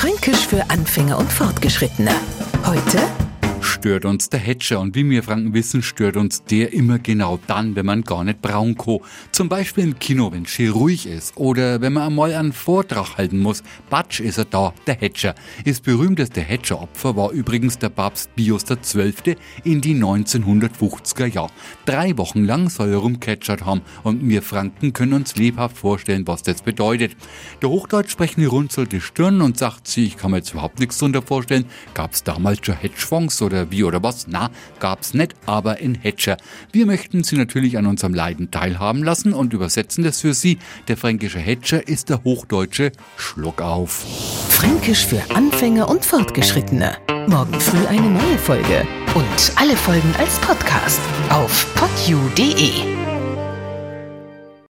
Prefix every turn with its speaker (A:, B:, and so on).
A: Fränkisch für Anfänger und Fortgeschrittene. Heute
B: stört uns der Hedger und wie wir Franken wissen, stört uns der immer genau dann, wenn man gar nicht braun kann. Zum Beispiel im Kino, wenn es ruhig ist oder wenn man einmal einen Vortrag halten muss. Batsch ist er da, der Hedger. Das berühmteste Hedger-Opfer war übrigens der Papst Pius XII. in die 1950er Jahre. Drei Wochen lang soll er rumcatchert haben und wir Franken können uns lebhaft vorstellen, was das bedeutet. Der Hochdeutsch sprechende runzelt die Stirn und sagt sie, ich kann mir jetzt überhaupt nichts drunter vorstellen. Gab es damals schon Hedgefonds oder wie oder was? Na, gab's nicht, aber in Hedger. Wir möchten Sie natürlich an unserem Leiden teilhaben lassen und übersetzen das für Sie. Der fränkische Hedger ist der hochdeutsche Schluck auf.
A: Fränkisch für Anfänger und Fortgeschrittene. Morgen früh eine neue Folge. Und alle Folgen als Podcast auf podu.de.